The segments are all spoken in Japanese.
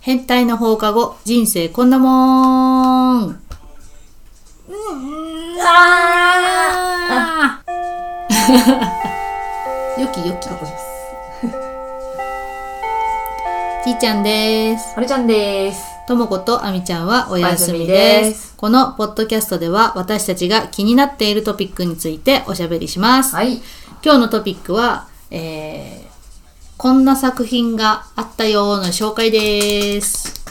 変態の放課後、人生こんなもん。あーよきよき。ちーちゃんです。はるちゃんです。ともことあみちゃんはお休みお休みで。ですこのポッドキャストでは私たちが気になっているトピックについておしゃべりします。はい。今日のトピックは、えー、こんな作品があったよの紹介です。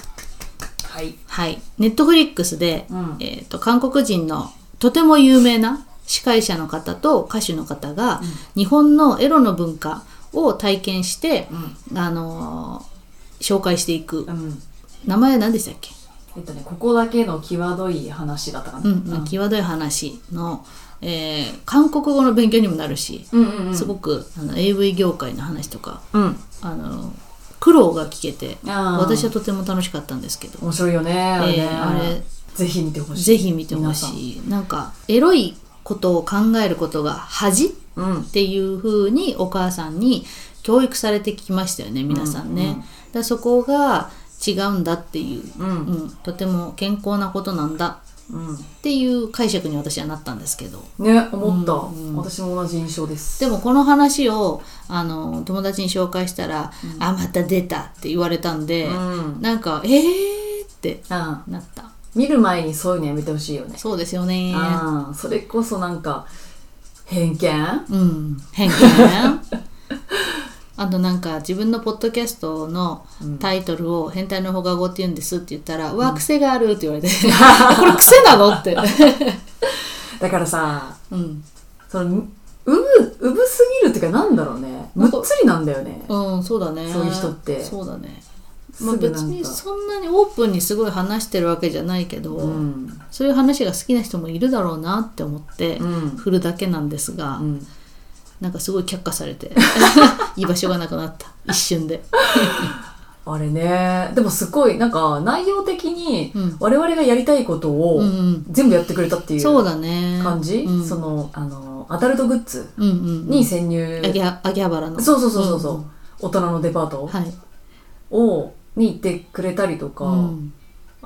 はい。はい。ネットフリックスで、うんえっ、と、韓国人のとても有名な司会者の方と歌手の方が、日本のエロの文化を体験して、あのー紹介していく。うん。名前は何でしたっけ？えっとね、ここだけの際どい話だったかな。うん、まあ際どい話の、えー韓国語の勉強にもなるし、うんうんうん。すごくあの AV 業界の話とか、うん。あの苦労が聞けて私はとても楽しかったんですけど、面白いよね。あれね。えーあれぜひ見てほしい。ぜひ見てほしいなんかエロいことを考えることが恥。うん。ていう風にお母さんに教育されてきましたよね皆さんね、うんうんだそこが違うんだっていう、うん。うん、とても健康なことなんだうん。っていう解釈に私はなったんですけどね、思った。うんうん私も同じ印象です。でもこの話をあの友達に紹介したら「あまた出た」って言われたんで、うん。なんか「えー!」ってあなった見る前にそういうのやめてほしいよね。そうですよねそれこそなんか、偏見？うん偏見あとなんか自分のポッドキャストのタイトルを「変態の放課後」って言うんですって言ったら「うわ癖がある」って言われて「これ癖なの?」って、だからさ、うん、その、うぶ、うぶすぎるっていうかなんだろうね。むっつりなんだよね。うん、そうだねそういう人ってそうだねまあ、別にそんなにオープンにすごい話してるわけじゃないけど、うん。そういう話が好きな人もいるだろうなって思ってうん振るだけなんですが、うん。なんかすごい却下されて 居場所がなくなった。一瞬で。あれね。でもすごい、なんか内容的にうん。我々がやりたいことをうんうん。全部やってくれたっていそううだね。感じ、うん、その、あの、アダルトグッズうんうんうん。に潜入。秋葉原の。そうそうそうそうそう、ん。大人のデパートはい、を、に行ってくれたりとか、うん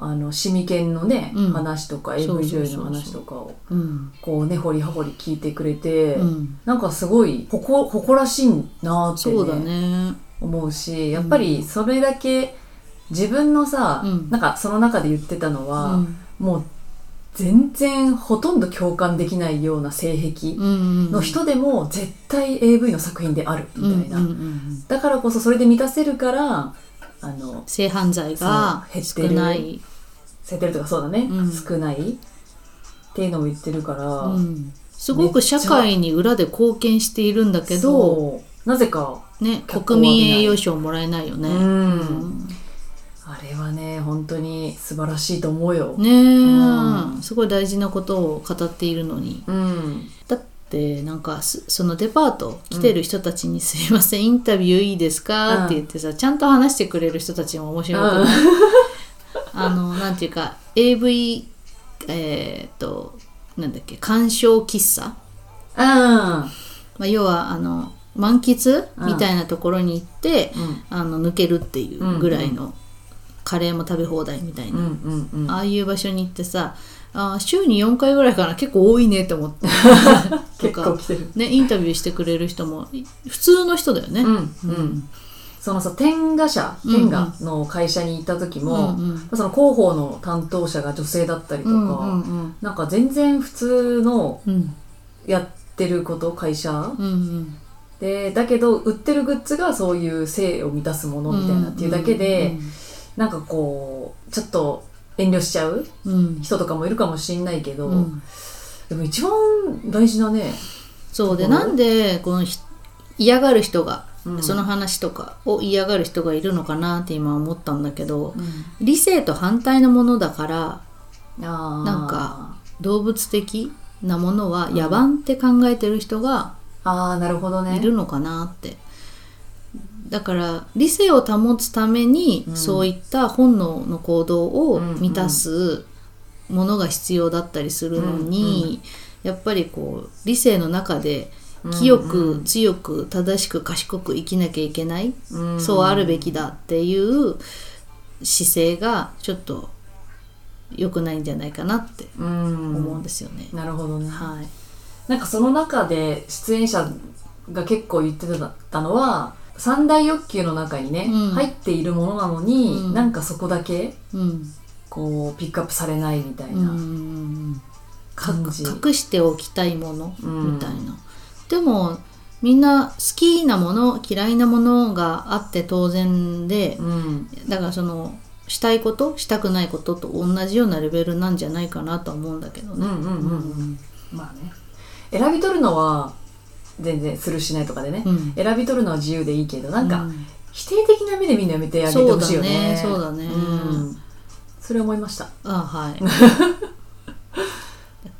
あの、シミケンのね、うん。話とか、AV 女優の話とかを、うん。こう、根掘り葉掘り聞いてくれて、うん、なんかすごい、ほこ、誇らしいなって、ね、そうだね。思うし、やっぱりそれだけ自分のさ、うん。なんかその中で言ってたのは、うん。もう全然ほとんど共感できないような性癖うんの人でも絶対 AV の作品であるみたいな。だからこそそれで満たせるから、あの、性犯罪が少そう減ってる。ない、せてるとかそうだね、うん。少ないっていうのを言ってるから、うん、すごく社会に裏で貢献しているんだけど、そう。なぜか、ね、脚光国民栄誉賞もらえないよね。うん。うん。あれはね、本当に素晴らしいと思うよ。ねえ、うん。すごい大事なことを語っているのに。うん。だってなんかすそのデパート来てる人たちに「すいませんインタビューいいですか?」って言ってさちゃんと話してくれる人たちも面白くない、あのなんていうか AV えーっとなんだっけ鑑賞喫茶、うん。まあ、要はあの満喫うんみたいなところに行って、うんあの抜けるっていうぐらいの、カレーも食べ放題みたいな、うんうんうん。ああいう場所に行ってさあー週に4回ぐらいかな結構多いねって思って と結か構来てる。ね、インタビューしてくれる人もい普通の人だよね。うんうん。そのさ、天下社、うん天下の会社に行った時も、うんうん。その広報の担当者が女性だったりとか、うんうんなんか全然普通のうん。やってること、会社。うんうん。で、だけど売ってるグッズがそういう性を満たすものみたいなっていうだけで、なんかこう、ちょっと遠慮しちゃううん。うん人とかもいるかもしんないけど、うん。でも一番大事なね、そうでなんでこのひ嫌がる人が、うん。その話とかを嫌がる人がいるのかなって今思ったんだけどうん。理性と反対のものだからなんか動物的なものは野蛮って考えてる人がああなるほどね。いるのかなって。だから理性を保つために、うん。そういった本能の行動を満たすものが必要だったりするのに、やっぱりこう理性の中で清く、強く正しく賢く生きなきゃいけない、うんそうあるべきだっていう姿勢がちょっと良くないんじゃないかなってうん。思うんですよね。なるほどね。はい、なんかその中で出演者が結構言ってたのは三大欲求の中にね、うん。入っているものなのに、うん。なんかそこだけうん。こうピックアップされないみたいうんうなん感じ、か隠しておきたいものうんみたいな。でもみんな好きなもの嫌いなものがあって当然でうん。だからそのしたいことしたくないことと同じようなレベルなんじゃないかなとは思うんだけどね。うんうんうんうん。まあね。選び取るのは全然するしないとかでね、うん。選び取るのは自由でいいけどなんかうん。否定的な目で見るのやめてあげてほしいよね。そうだねそうだね。ん。それ思いました。あはい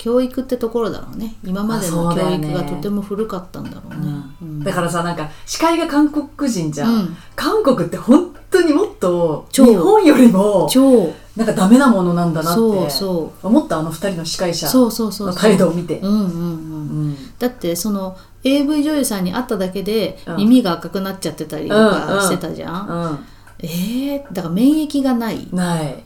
教育ってところだろうね。今までの教育がとても古かったんだろうね、うん。だからさなんか司会が韓国人じゃん、うん。韓国って本当にもっと日超本よりも超。なんかダメなものなんだなってそうそ思ったあの二人の司会者うそうそうそう。の態度を見て。うんうんうん。うん。だってその AV 女優さんに会っただけでうん。耳が赤くなっちゃってたりとかしてたじゃん、うえー、だから免疫がない。んない。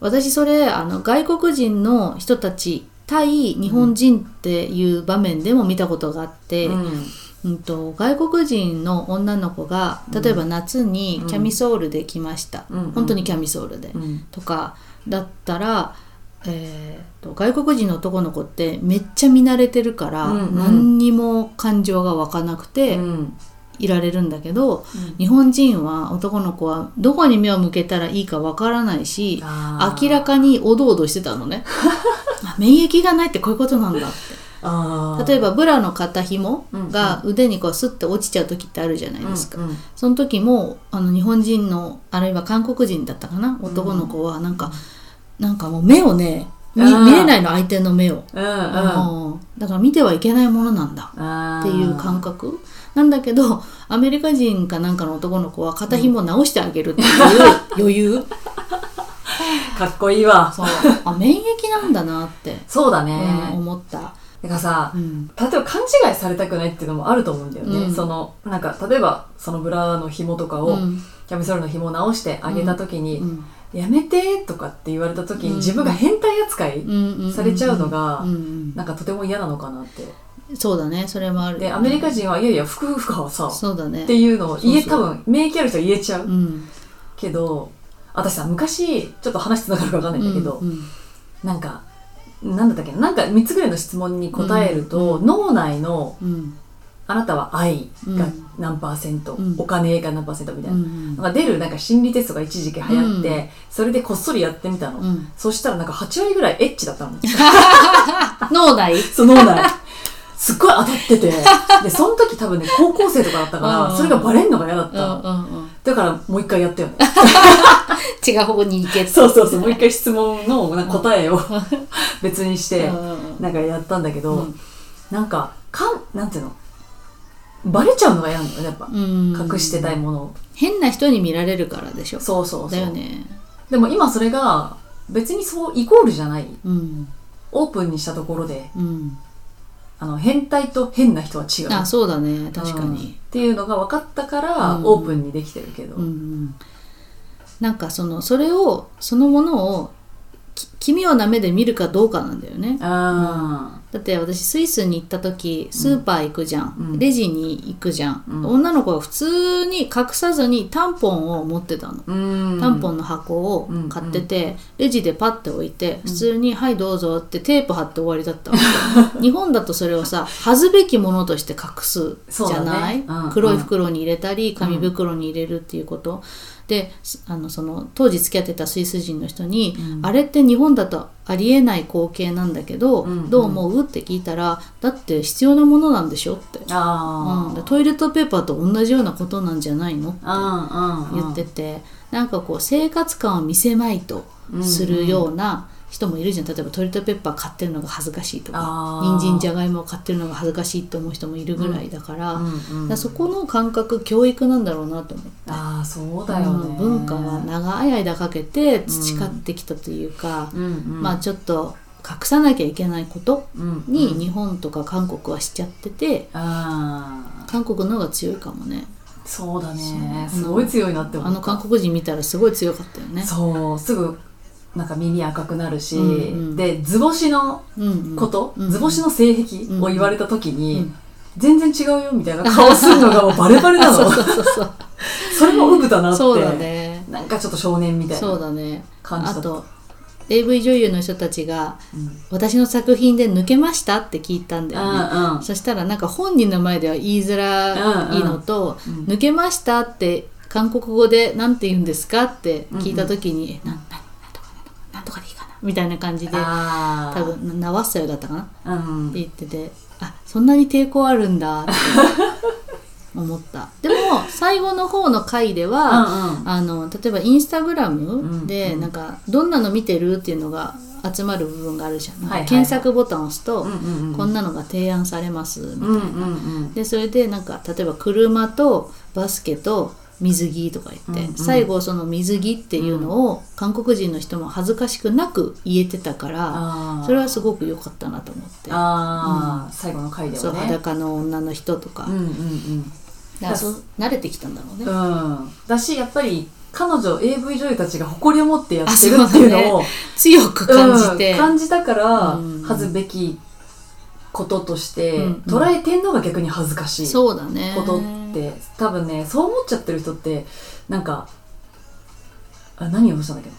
私それあの外国人の人たち対日本人っていう場面でも見たことがあって、うん。うん、と外国人の女の子が例えば夏にキャミソールで来ました、うん。本当にキャミソールで、うん。とかだったら、えーと外国人の男の子ってめっちゃ見慣れてるから、うんうん。何にも感情が湧かなくてうん。いられるんだけど、日本人は男の子はどこに目を向けたらいいかわからないし明らかにおどおどしてたのね あ免疫がないってこういうことなんだって。例えばブラの肩紐うんが腕にこうスッて落ちちゃう時ってあるじゃないですか、うんうん。その時もあの日本人のあるいは韓国人だったかな？男の子はなんか、なんかもう目をね見あー。見れないの相手の目を、うんうん。うんだから見てはいけないものなんだあっていう感覚。なんだけどアメリカ人かなんかの男の子は肩紐を直してあげるっていう余裕 かっこいいわ。そう。あ免疫なんだなって、そうだうんね、思った、だからさうん。例えば勘違いされたくないっていうのもあると思うんだよね、うん。そのなんか例えばそのブラの紐とかを、うん。キャミソールの紐を直してあげた時に、うん。やめてとかって言われた時にうん。自分が変態扱い、うんされちゃうのがなんかとても嫌なのかなって。そうだね。それもある。でアメリカ人はいやいや服服はさそうだね。っていうのを言えそうそう。多分免疫ある人は言えちゃう、うん。けど私さ昔ちょっと話つながるか分かんないんだけど、うんうん。なんかなんだったっけな？なんか3つぐらいの質問に答えると、うん脳内のうん。あなたは愛がうん。何パーセント、うん。お金が何パーセントみたいな、うんなんか出るなんか心理テストが一時期流行って、うんそれでこっそりやってみたの、うん。そしたらなんか8割ぐらいエッチだったの。脳内？その脳内。すっごい当たってて。でその時多分ね高校生とかだったから、うんそれがバレんのが嫌だっうたの、んうんうんだからもう一回やったよ。ね違う方向に行けって。そうそうそうもう一回質問のなんか答えを別にしてなんかやったんだけど、うん。なんかかんなんていうの？バレちゃうのが嫌なのよねやっぱ、うん。隠してたいものを。変な人に見られるからでしょ。そうそうそう。だよね。でも今それが別にそうイコールじゃない。うん。オープンにしたところでうんあの変態と変な人は違う。あそうだね。確かうん。っにていうのが分かったから、うん。オープンにできてるけど、うんうん。なんかそのそれをそのものをき奇妙な目で見るかどうかなんだよね。あだって私スイスに行った時スーパー行くじゃん、うん。レジに行くじゃん、うん。女の子は普通に隠さずにタンポンを持ってたの、ーうん。タンポンの箱を買ってて、レジでパッて置いて普通に「はいどうぞ」ってテープ貼って終わりだったわけ。日本だとそれをさ恥ずべきものとして隠すじゃない、ね。うん。黒い袋に入れたり紙袋に入れるっていうこと、であのその当時付き合ってたスイス人の人に、うん。あれって日本だとありえない光景なんだけど、うんどう思う？って聞いたらだって必要なものなんでしょって、うん、トイレットペーパーと同じようなことなんじゃないの？ってうんうん言ってて、なんかこう生活感を見せまいとするような人もいるじゃん。例えばトイレットペーパー買ってるのが恥ずかしいとか人参じゃがいもを買ってるのが恥ずかしいって思う人もいるぐらいだから,、うんうん。そこの感覚教育なんだろうなと思って。ああそうだよね、うん文化は長い間かけて培ってきたというか、うんうん。まあちょっと隠さなきゃいけないことうんうん。に日本とか韓国はしちゃっててああ韓国の方が強いかもね。そうだね。すごい強いなって思った。あの韓国人見たらすごい強かったよね。そうすぐなんか耳赤くなるし、うんうん。で図星のうんうん。こと、うん図星の性癖を言われた時に、うん。全然違うよみたいな顔するのがもうバレバレなの。それもウブだなって。そうだね。なんかちょっと少年みたいそうなだね。感じだった。あと AV 女優の人たちがうん。私の作品で抜けましたって聞いたんだよね、うんうん。そしたらなんか本人の前では言いづらいのと、うんうん。抜けましたって韓国語で何て言うんですかって聞いた時に、えなななんとかなんとかでいいかなみたいな感じで多分なわっさよだったかな？ってうん言っててあそんなに抵抗あるんだ。って思った。でも最後の方の回では、うんうん。あの例えばインスタグラムうんうなんかどんなの見てるっていうのが集まる部分があるじゃん。なん検索ボタンを押すと、こんなのが提案されますみたいな、でそれでなんか例えば車とバスケと水着とか言って、うんうん。最後その水着っていうのを韓国人の人も恥ずかしくなく言えてたから、それはすごく良かったなと思って、あー、最後の回でそうはね裸の女の人とか,、うんうんうん。だからそう慣れてきたんだろうね、うん、だしやっぱり彼女 AV 女優たちが誇りを持ってやってるっていうのを強く感じて、うん感じたからうん。恥ずべきこととしてうんうん。捉えてんのが逆に恥ずかしいそうだね。ことって多分ねそう思っちゃってる人ってなんかあ何をしたんだっけ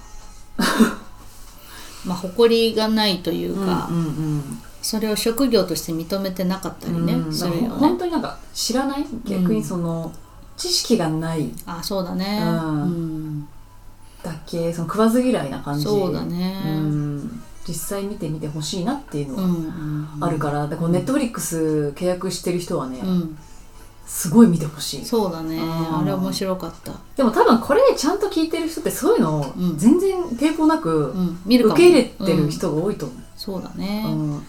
まあ、誇りがないというなか、うんうんそれを職業として認めてなかったりね、うんするよなんか本ね当になんか知らない？逆にその、知識がない。あそうだね。うん。うん。だけ？その食わず嫌いな感じ。そうだね。うん。実際見てみてほしいなっていうのうんはうん。あるから、でこのネットフリックス契約してる人はね、うんすごい見てほしい。そうだね。うんあれ面白かった、でも多分これちゃんと聞いてる人ってそういうのをうん。全然抵抗なく受け入れてるうん人が多いと思そうだう、ね、うん。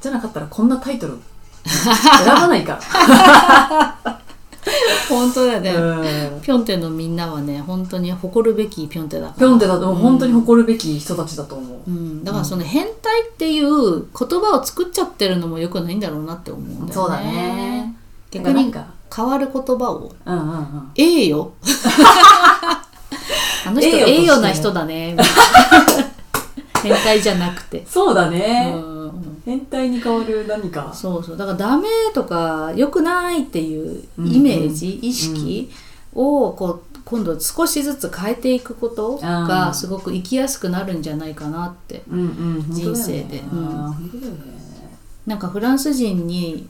じゃなかったらこんなタイトル。選ばないから、本当だよね、うん。ピョンテのみんなはね本当に誇るべきピョンテだピョンテだと本当に誇るべき人たちだと思う、うん、だからその変態っていう言葉を作っちゃってるのもよくないんだろうなって思うんだよね。そうだね逆にな。んか変わる言葉を。うんうんうん「ええよ」あの人ええよな人だね。変態じゃなくて、そうだうね、ん、変態に変わる何か。そうそう。だからダメとか良くないっていうイメージ、意識をこう今度少しずつ変えていくことがすごく生きやすくなるんじゃないかなって。うんうん。人生で。うん。なんかフランス人に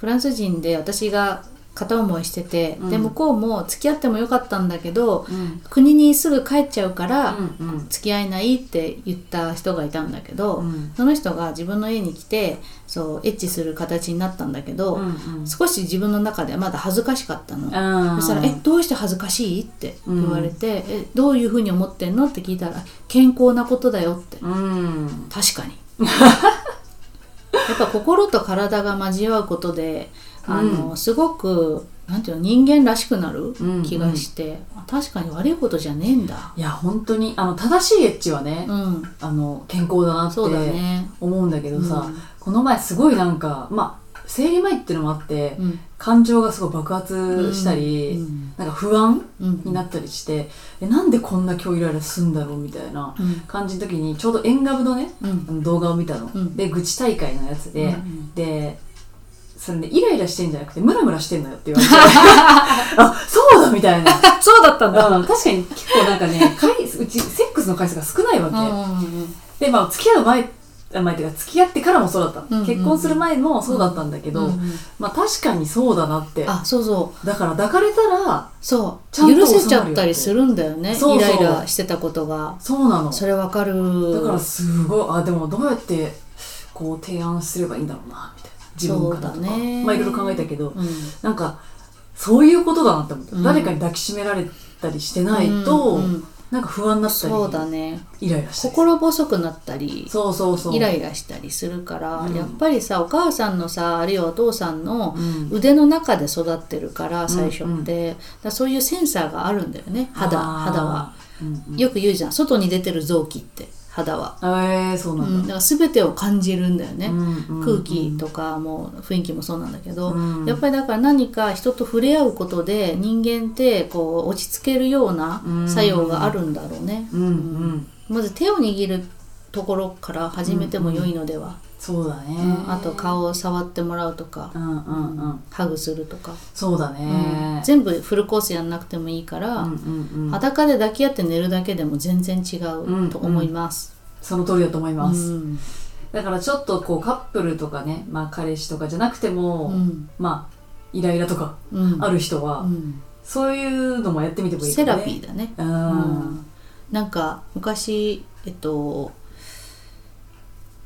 フランス人で私が片思いしてて、うん。で向こうも付き合ってもよかったんだけどうん。国にすぐ帰っちゃうから、付き合えないって言った人がいたんだけど、うん。その人が自分の家に来てそうエッチする形になったんだけど、うんうん。少し自分の中ではまだ恥ずかしかったの。そしたら「えどうして恥ずかしい?」って言われて「えどういうふうに思ってんの?」って聞いたら「健康なことだよ」って。うん。確かに やっぱ心と体が交わうことであの、すごくなんていうの人間らしくなるうん気がして、あ確かに悪いことじゃねえんだ。いや本当にあの正しいエッチはね、うん。あの健康だなって思うんだけどさ、うん。この前すごいなんかまあ生理前っていうのもあって、うん感情がすごい爆発したり、うんなんか不安うん。になったりして、えなんでこんな今日イライラすんだろうみたいなうん。感じの時にちょうど縁側のねうん。動画を見たの、うん。で愚痴大会のやつで、うん。でそれでイライラしてんじゃなくてムラムラしてんのよって言われて あそうだみたいな。そうだったんだ。うん確かに結構なんかね回うちセックスの回数が少ないわけ、うんうんうんでまあ付き合う前っていうか付き合ってからもそうだった、うんうん結婚する前もそうだったんだけど、うんうんまあ確かにそうだなって。あそうそう。だから抱かれたらそちゃんとう許せちゃったりするんだよね。そうそう。イライラしてたことが。そうなの。それわかる。だからすごいあでもどうやってこう提案すればいいんだろうなみたいな。自分からとか、ね。まあいろいろ考えたけど。うん。なんかそういうことだなって思って、うん。誰かに抱きしめられたりしてないと、うんうんなんか不安になったりそうだね。イライラしたり。心細くなったりそうそうそう。イライラしたりするから、うん。やっぱりさお母さんのさあるいはお父さんのうん。腕の中で育ってるから最初って、うん。そういうセンサーがあるんだよね肌肌は。うんうん。よく言うじゃん。外に出てる臓器って肌は、えー、そうう、なんん。だ、だから全てを感じるんだよね、うん空気とかも雰囲気もそうなんだけど、うん。やっぱりだから何か人と触れ合うことで人間ってこう落ち着けるような作用があるんだろうね、うん。うん。まず手を握るところから始めても良いのでは、そうだね、うん。あと顔を触ってもらうとか、うんうんうん。ハグするとか、そうだね、全部フルコースやんなくてもいいから、うんうんうん、裸で抱き合って寝るだけでも全然違うと思います。その通りだと思います、うん。だからちょっとこうカップルとかね、まあ、彼氏とかじゃなくても、うん。まあイライラとかうん。ある人は、うん。そういうのもやってみてもいいかね。ラピーだね。ううんん。なんか昔えっと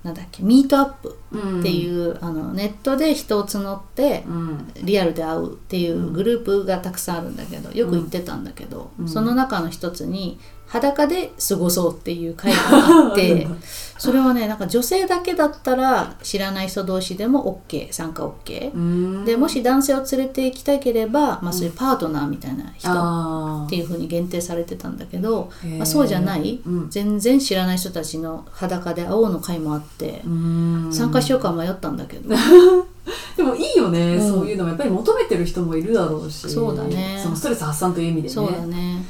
なんだっけミートアップうん。っていう、あのネットで人を募ってうん。リアルで会うっていうグループがたくさんあるんだけどよく行ってたんだけど、うん。その中の一つに裸で過ごそうっていう会があって それはねなんか女性だけだったら知らない人同士でも OK 参加 OK、うん。でもし男性を連れて行きたければ、まあ、そういうパートナーみたいな人あっていう風に限定されてたんだけど、まあ、そうじゃない、うん。全然知らない人たちの裸で会おうの会もあって、うん。参加しようか迷ったんだけど、でもいいよね、うん。そういうのも。やっぱり求めてる人もいるだろうし。そうだね。そのストレス発散という意味でね。そうだね、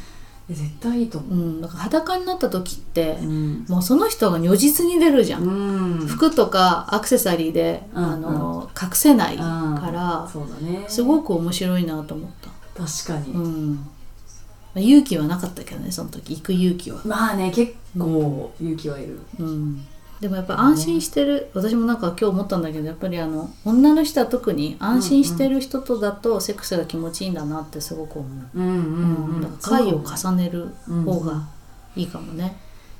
絶対いいと思う。ん、だから裸になった時ってう、うん。もうその人が如実に出るじゃん、うん。服とかアクセサリーで、うん。あの隠せないから、そうだね。すごく面白いなと思った、確かに、うん。まあ勇気はなかったけどねその時。行く勇気は、まあね結構勇気はいる、うん、でもやっぱ安心してる、私もなんか今日思ったんだけどやっぱりあの女の人は特に安心してる人とだとセックスが気持ちいいんだなってすごく思う、うんうんうんだから回を重ねる方がいいかもね。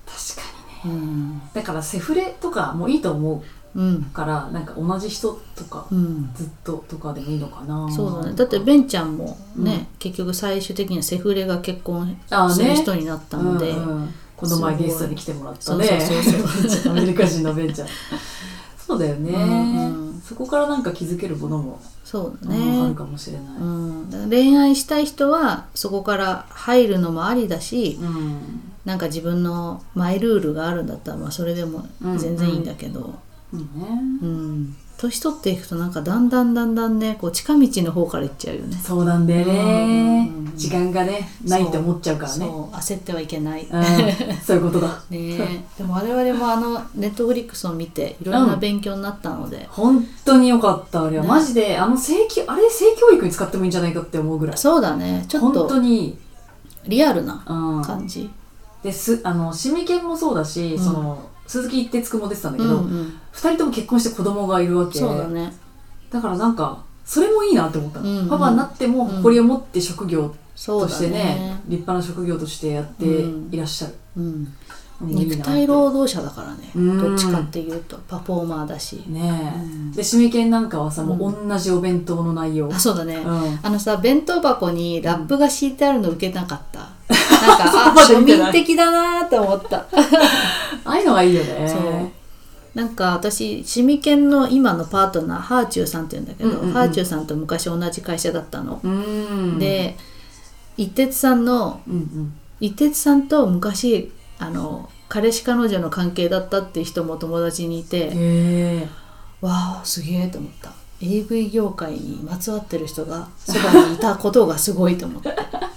確かにね。うん。だからセフレとかもいいと思うんうからなんか同じ人とかうん。ずっととかでもいいのかな。そうだね。だってベンちゃんもね、結局最終的にはセフレが結婚する人になったので、うんうんこの前ゲストに来てもらったね。アメリカ人のベンちゃん。そうだよね、うんうんそこからなんか気づけるものも、そうだうんあるね、かもしれない、うん、恋愛したい人はそこから入るのもありだし、うん。なんか自分のマイルールがあるんだったらまあそれでも全然いいんだけど、うんねうん。年取っていくとなんかだんだんだんだんねこう近道の方から行っちゃうよね。そうなんだよね、うん。時間がねないって思っちゃうからね。そう。焦ってはいけない。うん、そういうことだ。ねでも我々もあのネットフリックスを見ていろんな勉強になったので、本当によかった。あれは、ね。マジであの性教あれ性教育に使ってもいいんじゃないかって思うぐらい。そうだね。ちょっ本当とに、リアルなうん、感じ。ですあのシミケンもそうだし、うん。その鈴木一徹くんも出てたんだけど、うんうん、二人とも結婚して子供がいるわけ。そうだね。だからなんかそれもいいなって思ったの、うんうん。パパになっても誇りを持って職業としてね,、ね。立派な職業としてやっていらっしゃる、うん、うん肉体労働者だからね、うん。どっちかっていうとパフォーマーだし。ねえ、うん。でシミケンなんかはさ、もうう同じお弁当の内容、あそうだね、うん。あのさ弁当箱にラップが敷いてあるの受けなかった、なんか 庶民的だなって思った ああいうのがいいよね。そう。なんか私シミケンの今のパートナーハーチューさんって言うんだけど、うんうんうん。ハーチューさんと昔同じ会社だったの、うん。で一徹さんのうんうん。一徹さんと昔あの彼氏彼女の関係だったっていう人も友達にいて、わあすげえと思った。AV 業界にまつわってる人がそばにいたことがすごいと思って、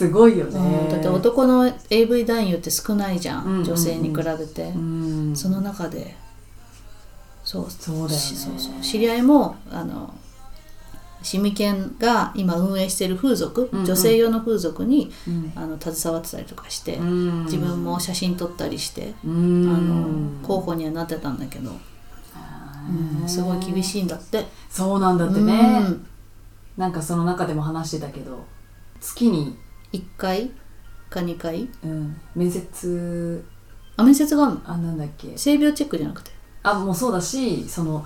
すごいよね、うんだって男の AV 男優って少ないじゃん、うんうんうん女性に比べて、うんその中で。そう。そうだよね。しそうそう。知り合いもあのシミケンが今運営してる風俗、うんうん。女性用の風俗にうん。あの携わってたりとかして、うん。自分も写真撮ったりして、うん。あの候補にはなってたんだけど、うんすごい厳しいんだって。そうなんだってね、うん。なんかその中でも話してたけど月に、1回？か2回？うん、面接。あ面接があるの？あなんだっけ？性病チェックじゃなくて？あもうそうだしその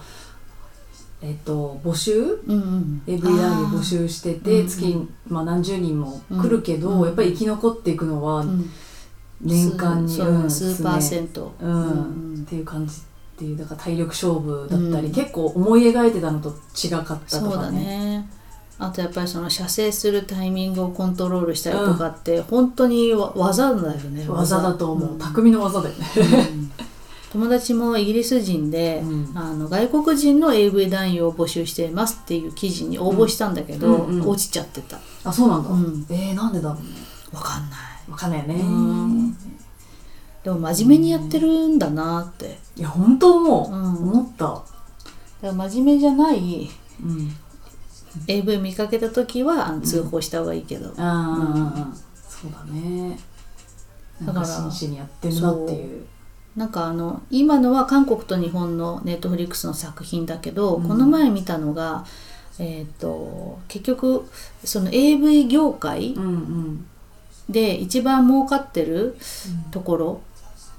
えっと募集？うんうん AV 男優募集しててうんうん。まあ、何十人も来るけど、うん。やっぱり生き残っていくのはうん。年間に、うん数パーセント。うんうん。っていう感じっていうだから体力勝負だったり、うん。結構思い描いてたのと違かったとかね。そうだねあとやっぱりその射精するタイミングをコントロールしたりとかって、本当にわ技だよね技だと思う、ん。匠の技だよね。うん。友達もイギリス人で、うん。あの外国人の AV 男優を募集していますっていう記事に応募したんだけど、うんうん。落ちちゃってた。あそうなんだ、うん。えー、なんでだ？ろうねわかんない。わかんないよね。うん。でも真面目にやってるんだなって。いや本当思う、うん。思った。だから真面目じゃないうん AV 見かけた時はあの通報した方がいいけど、ああ、そうだね。なんかだから真摯にやってんなっていう。なんかあの今のは韓国と日本のネットフリックスの作品だけど、うん。この前見たのが、えー、と結局その AV 業界うんうん。で一番儲かってるところ、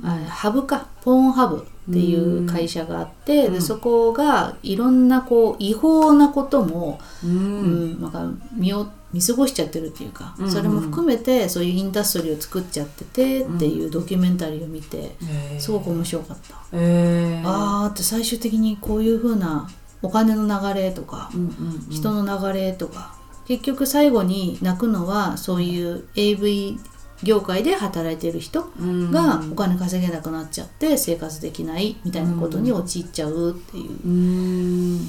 あハブか。ポーンハブっていう会社があって、うん。でそこがいろんなこう違法なことも、ううんんなんか見を見過ごしちゃってるっていうか、うんそれも含めてそういうインダストリーを作っちゃっててっていうドキュメンタリーを見て、えー。すごく面白かった。えー、あーって最終的にこういう風なお金の流れとか、うんうんうん、人の流れとか結局最後に泣くのはそういう AV 業界で働いてる人がお金稼げなくなっちゃって生活できないみたいなことに陥っちゃうっていう、うん。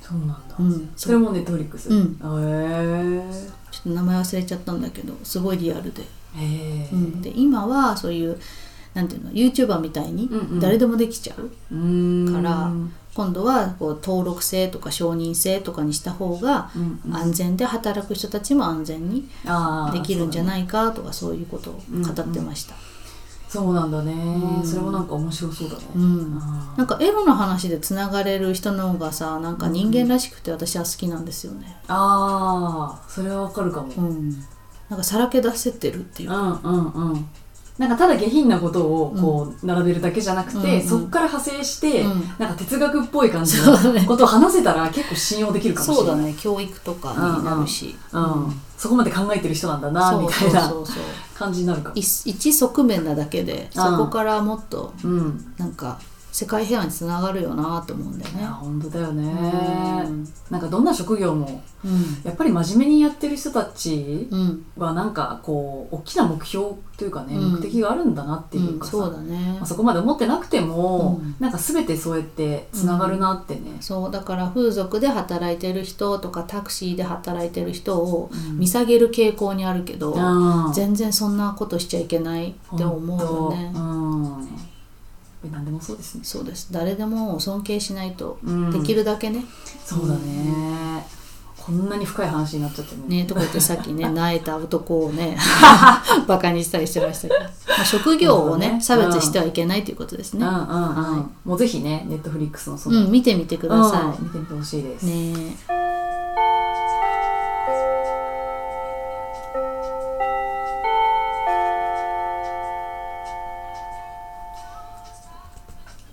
そうなんだ、うん、それもネットフリックス？うん。へえちょっと名前忘れちゃったんだけどすごいリアルで,、うん、で今はそういうなんていうの YouTuber みたいにうんうん。誰でもできちゃう、うん。から今度はこう登録制とか承認制とかにした方がうんうん。安全で働く人たちも安全にできるんじゃいないかとかそういうことを語ってました、そうなんだね、うん。それもなんか面白そうだね、うん。なんかエロの話でつながれる人の方がさなんか人間らしくて私は好きなんですよね。あーそれはわかるかも、うん。なんかさらけ出せてるっていううかんうんうんなんかただ下品なことをこう並べるだけじゃなくて、うんうん。そっから派生して、うん。なんか哲学っぽい感じのことを話せたら結構信用できるかもしれない。そうだね。教育とかになるし、うんそこまで考えてる人なんだなみたいな感じになるかも。い一側面なだけでそこからもっとうん。なんか世界平和につながるよなと思うんだよね。本当だよね、うん。なんかどんな職業もうん。やっぱり真面目にやってる人たちうん。はなんかこう大きな目標というかね、うん。目的があるんだなっていうかさ、そうだね。まあ、そこまで思ってなくても、うん。なんか全てそうやってつながるなってね、そうだから風俗で働いてる人とかタクシーで働いてる人をうん。見下げる傾向にあるけど、うん全然そんなことしちゃいけないって思うよね。うん、何でもそうですね、そうです。誰でも尊敬しないとうん。できるだけね、そうだね、こんなに深い話になっちゃってねねとか言ってさっきね 泣いた男をね バカにしたりしてましたけど、まあ、職業をねね。別してはいけないということですね。うんうんうん、はもうぜひねネットフリックスのその、うん、見てみてくださうん見てみてほしいです、い。ね